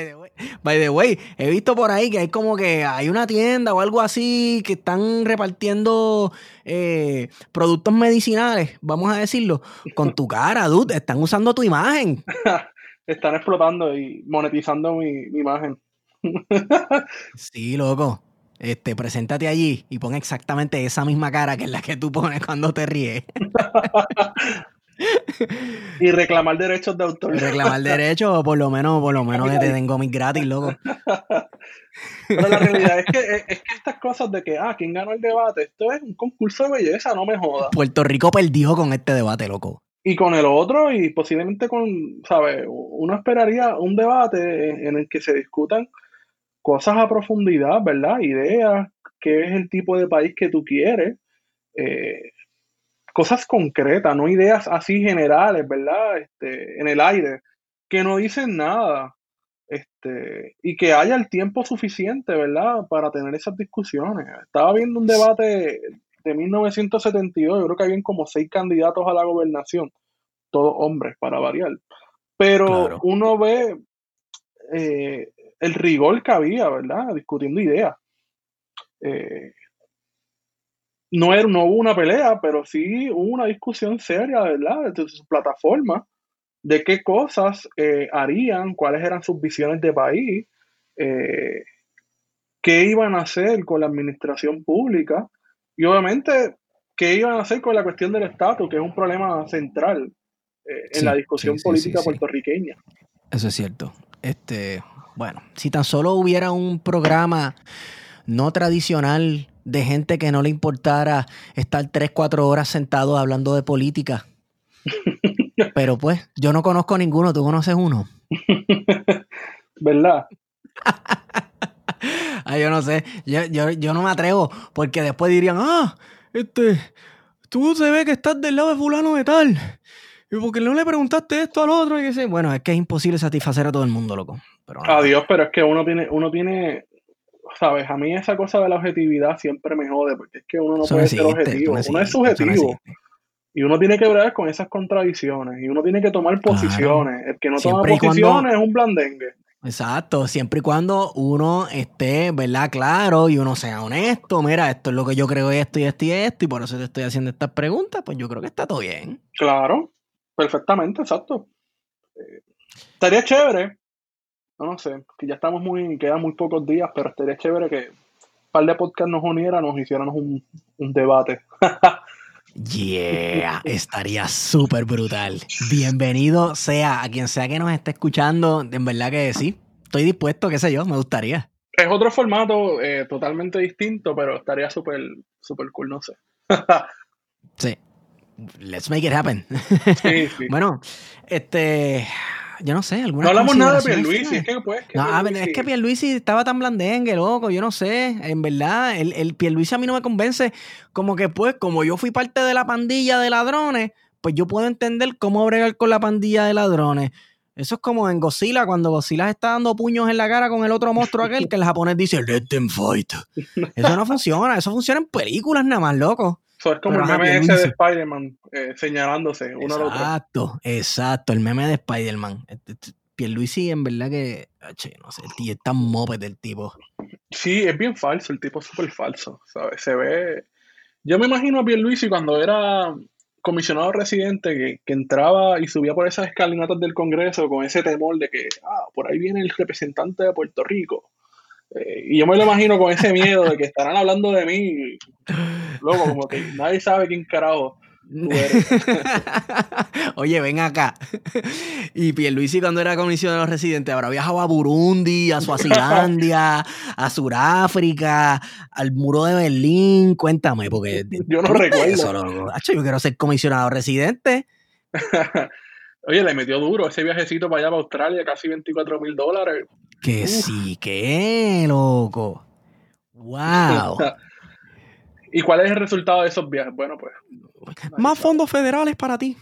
by the, way, he visto por ahí que hay como que hay una tienda o algo así que están repartiendo eh, productos medicinales, vamos a decirlo, con tu cara, dude. Están usando tu imagen. están explotando y monetizando mi, mi imagen. sí, loco. Este, preséntate allí y pon exactamente esa misma cara que es la que tú pones cuando te ríes. y reclamar derechos de autor. reclamar derechos, o por lo menos, por lo menos que te den gomis gratis, loco. Pero la realidad es que, es que estas cosas de que, ah, ¿quién ganó el debate? Esto es un concurso de belleza, no me jodas. Puerto Rico perdió con este debate, loco. Y con el otro, y posiblemente con, ¿sabes? Uno esperaría un debate en el que se discutan cosas a profundidad, ¿verdad? Ideas, qué es el tipo de país que tú quieres. Eh, cosas concretas, no ideas así generales, ¿verdad? Este, en el aire, que no dicen nada. Este, y que haya el tiempo suficiente, ¿verdad?, para tener esas discusiones. Estaba viendo un debate de 1972, yo creo que habían como seis candidatos a la gobernación, todos hombres, para variar. Pero uno ve eh, el rigor que había, ¿verdad?, discutiendo ideas. Eh, no, era, no hubo una pelea, pero sí hubo una discusión seria, ¿verdad? De su plataforma, de qué cosas eh, harían, cuáles eran sus visiones de país, eh, qué iban a hacer con la administración pública y obviamente qué iban a hacer con la cuestión del estatus, que es un problema central en la discusión política puertorriqueña. Eso es cierto. Este, bueno, si tan solo hubiera un programa no tradicional de gente que no le importara estar 3, 4 horas sentado hablando de política. Pero pues, yo no conozco ninguno, ¿tú conoces uno? ¿Verdad? Ay, yo no sé, yo, no me atrevo, porque después dirían, ah, este, tú se ve que estás del lado de fulano de tal. Y porque no le preguntaste esto al otro, y que Bueno, es que es imposible satisfacer a todo el mundo, loco. Pero Adiós, pero es que uno tiene, uno tiene ¿sabes? A mí esa cosa de la objetividad siempre me jode, porque es que uno no puede ser objetivo, uno es subjetivo. y uno tiene que ver con esas contradicciones, y uno tiene que tomar posiciones. El que no toma posiciones es un blandengue. Exacto, siempre y cuando uno esté, ¿verdad? Claro y uno sea honesto, mira, esto es lo que yo creo, esto y esto y esto, y por eso te estoy haciendo estas preguntas, pues yo creo que está todo bien. Claro, perfectamente, exacto. Eh, estaría chévere no, sé, que ya estamos muy, quedan muy pocos días, pero estaría chévere que un par de podcast nos uniera, nos hiciéramos un, un debate. Yeah, estaría súper brutal. Bienvenido sea a quien sea que nos esté escuchando. En verdad que sí, estoy dispuesto, qué sé yo, me gustaría. Es otro formato eh, totalmente distinto, pero estaría súper super cool, no sé. sí. Let's make it happen. Sí, sí. bueno, este yo no sé, alguna No hablamos nada de Pierluisi, es que pues. no, es que Pierluisi estaba tan blandengue, loco, yo no sé, en verdad, el, el Pierluisi a mí no me convence, como que pues, como yo fui parte de la pandilla de ladrones, pues yo puedo entender cómo bregar con la pandilla de ladrones. Eso es como en Godzilla, cuando Godzilla está dando puños en la cara con el otro monstruo aquel, que el japonés dice, let them fight. Eso no funciona, eso funciona en películas nada más, loco. Es como el meme ese de Spider-Man eh, señalándose uno al otro. Exacto, exacto, el meme de Spider-Man. Este, este, Pierluisi, en verdad que, no sé, el tío es tan moped del tipo. Sí, es bien falso, el tipo es súper falso, ¿sabes? Se ve... Yo me imagino a Pierluisi cuando era comisionado residente que, que, entraba y subía por esas escalinatas del Congreso con ese temor de que, ah, por ahí viene el representante de Puerto Rico eh, y yo me lo imagino con ese miedo de que estarán hablando de mí. Luego, como que nadie sabe quién carajo. Oye, ven acá. Y Pierluisi cuando era comisionado de los residentes habrá viajado a Burundi, a Suazilandia, a Suráfrica, al muro de Berlín. Cuéntame, porque yo no recuerdo. yo quiero ser comisionado residente. Oye, le metió duro ese viajecito para allá para Australia, casi 24 mil dólares. Que sí, que loco. Wow. ¿Y cuál es el resultado de esos viajes? Bueno, pues. Más fondos federales para ti.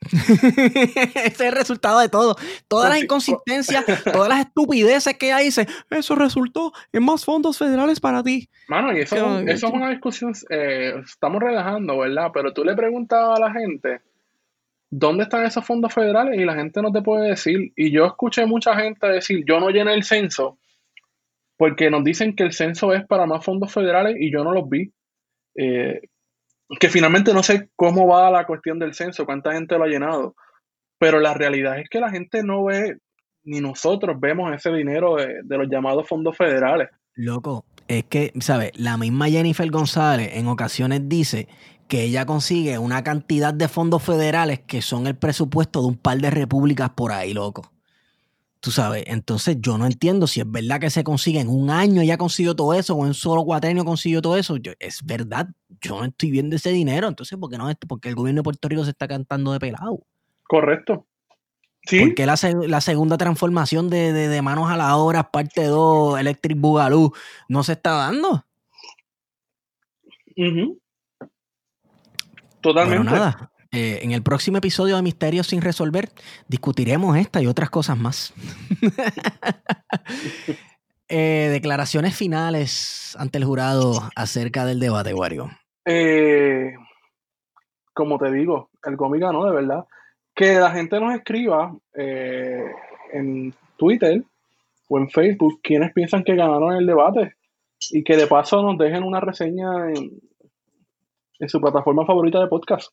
Ese es el resultado de todo. Todas las inconsistencias, todas las estupideces que ella dice, eso resultó en más fondos federales para ti. Mano, y eso, es una discusión, eh, estamos relajando, ¿verdad? Pero tú le preguntas a la gente, ¿dónde están esos fondos federales? Y la gente no te puede decir. Y yo escuché mucha gente decir, yo no llené el censo, porque nos dicen que el censo es para más fondos federales y yo no los vi. Eh, que finalmente no sé cómo va la cuestión del censo, cuánta gente lo ha llenado, pero la realidad es que la gente no ve, ni nosotros vemos ese dinero de, de los llamados fondos federales. Loco, es que, ¿sabes? La misma Jennifer González en ocasiones dice que ella consigue una cantidad de fondos federales que son el presupuesto de un par de repúblicas por ahí, loco. Tú sabes, entonces yo no entiendo si es verdad que se consigue en un año ella consiguió todo eso o en solo cuatrenio consiguió todo eso. es verdad, yo no estoy viendo ese dinero. Entonces, ¿por qué no? Porque el gobierno de Puerto Rico se está cantando de pelado. Correcto. ¿Sí? Porque la, la segunda transformación de, manos a la obra, parte 2, Electric Boogaloo, no se está dando? Totalmente. nada. Eh, en el próximo episodio de Misterios sin resolver discutiremos esta y otras cosas más. Eh, declaraciones finales ante el jurado acerca del debate, Wario. Eh, como te digo, el Gomi ganó, de verdad. Que la gente nos escriba en Twitter o en Facebook quienes piensan que ganaron el debate y que de paso nos dejen una reseña en, en su plataforma favorita de podcast.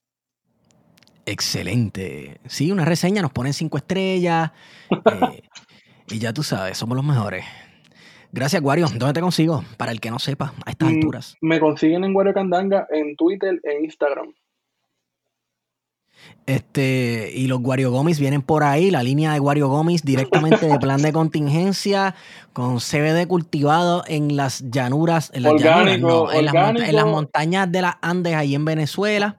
Excelente. Sí, una reseña, nos ponen cinco estrellas. Eh, y ya tú sabes, somos los mejores. Gracias, Wario. ¿Dónde te consigo? Para el que no sepa, a estas mm, alturas. Me consiguen en Wario Candanga, en Twitter e Instagram. Este, y los Wario Gomis vienen por ahí, la línea de Wario Gomis directamente de plan de contingencia, con CBD cultivado en las llanuras, en las, en las montañas de las Andes ahí en Venezuela.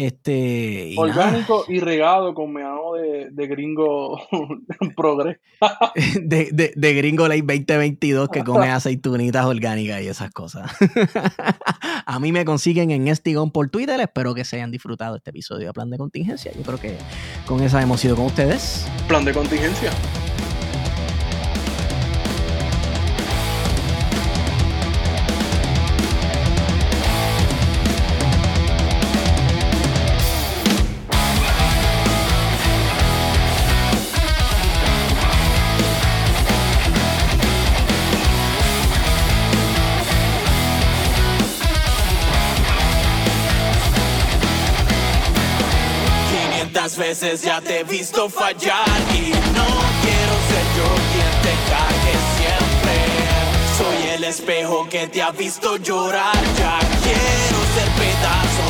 Este, Orgánico y regado con meado de, de gringo progres. de, de, gringo ley 2022 que come aceitunitas orgánicas y esas cosas. A mí me consiguen en Estigón por Twitter. Espero que se hayan disfrutado este episodio de Plan de Contingencia. Yo creo que con esa hemos ido con ustedes. Plan de Contingencia. Ya te he visto fallar y no quiero ser yo quien te cague siempre. Soy el espejo que te ha visto llorar, ya quiero ser pedazos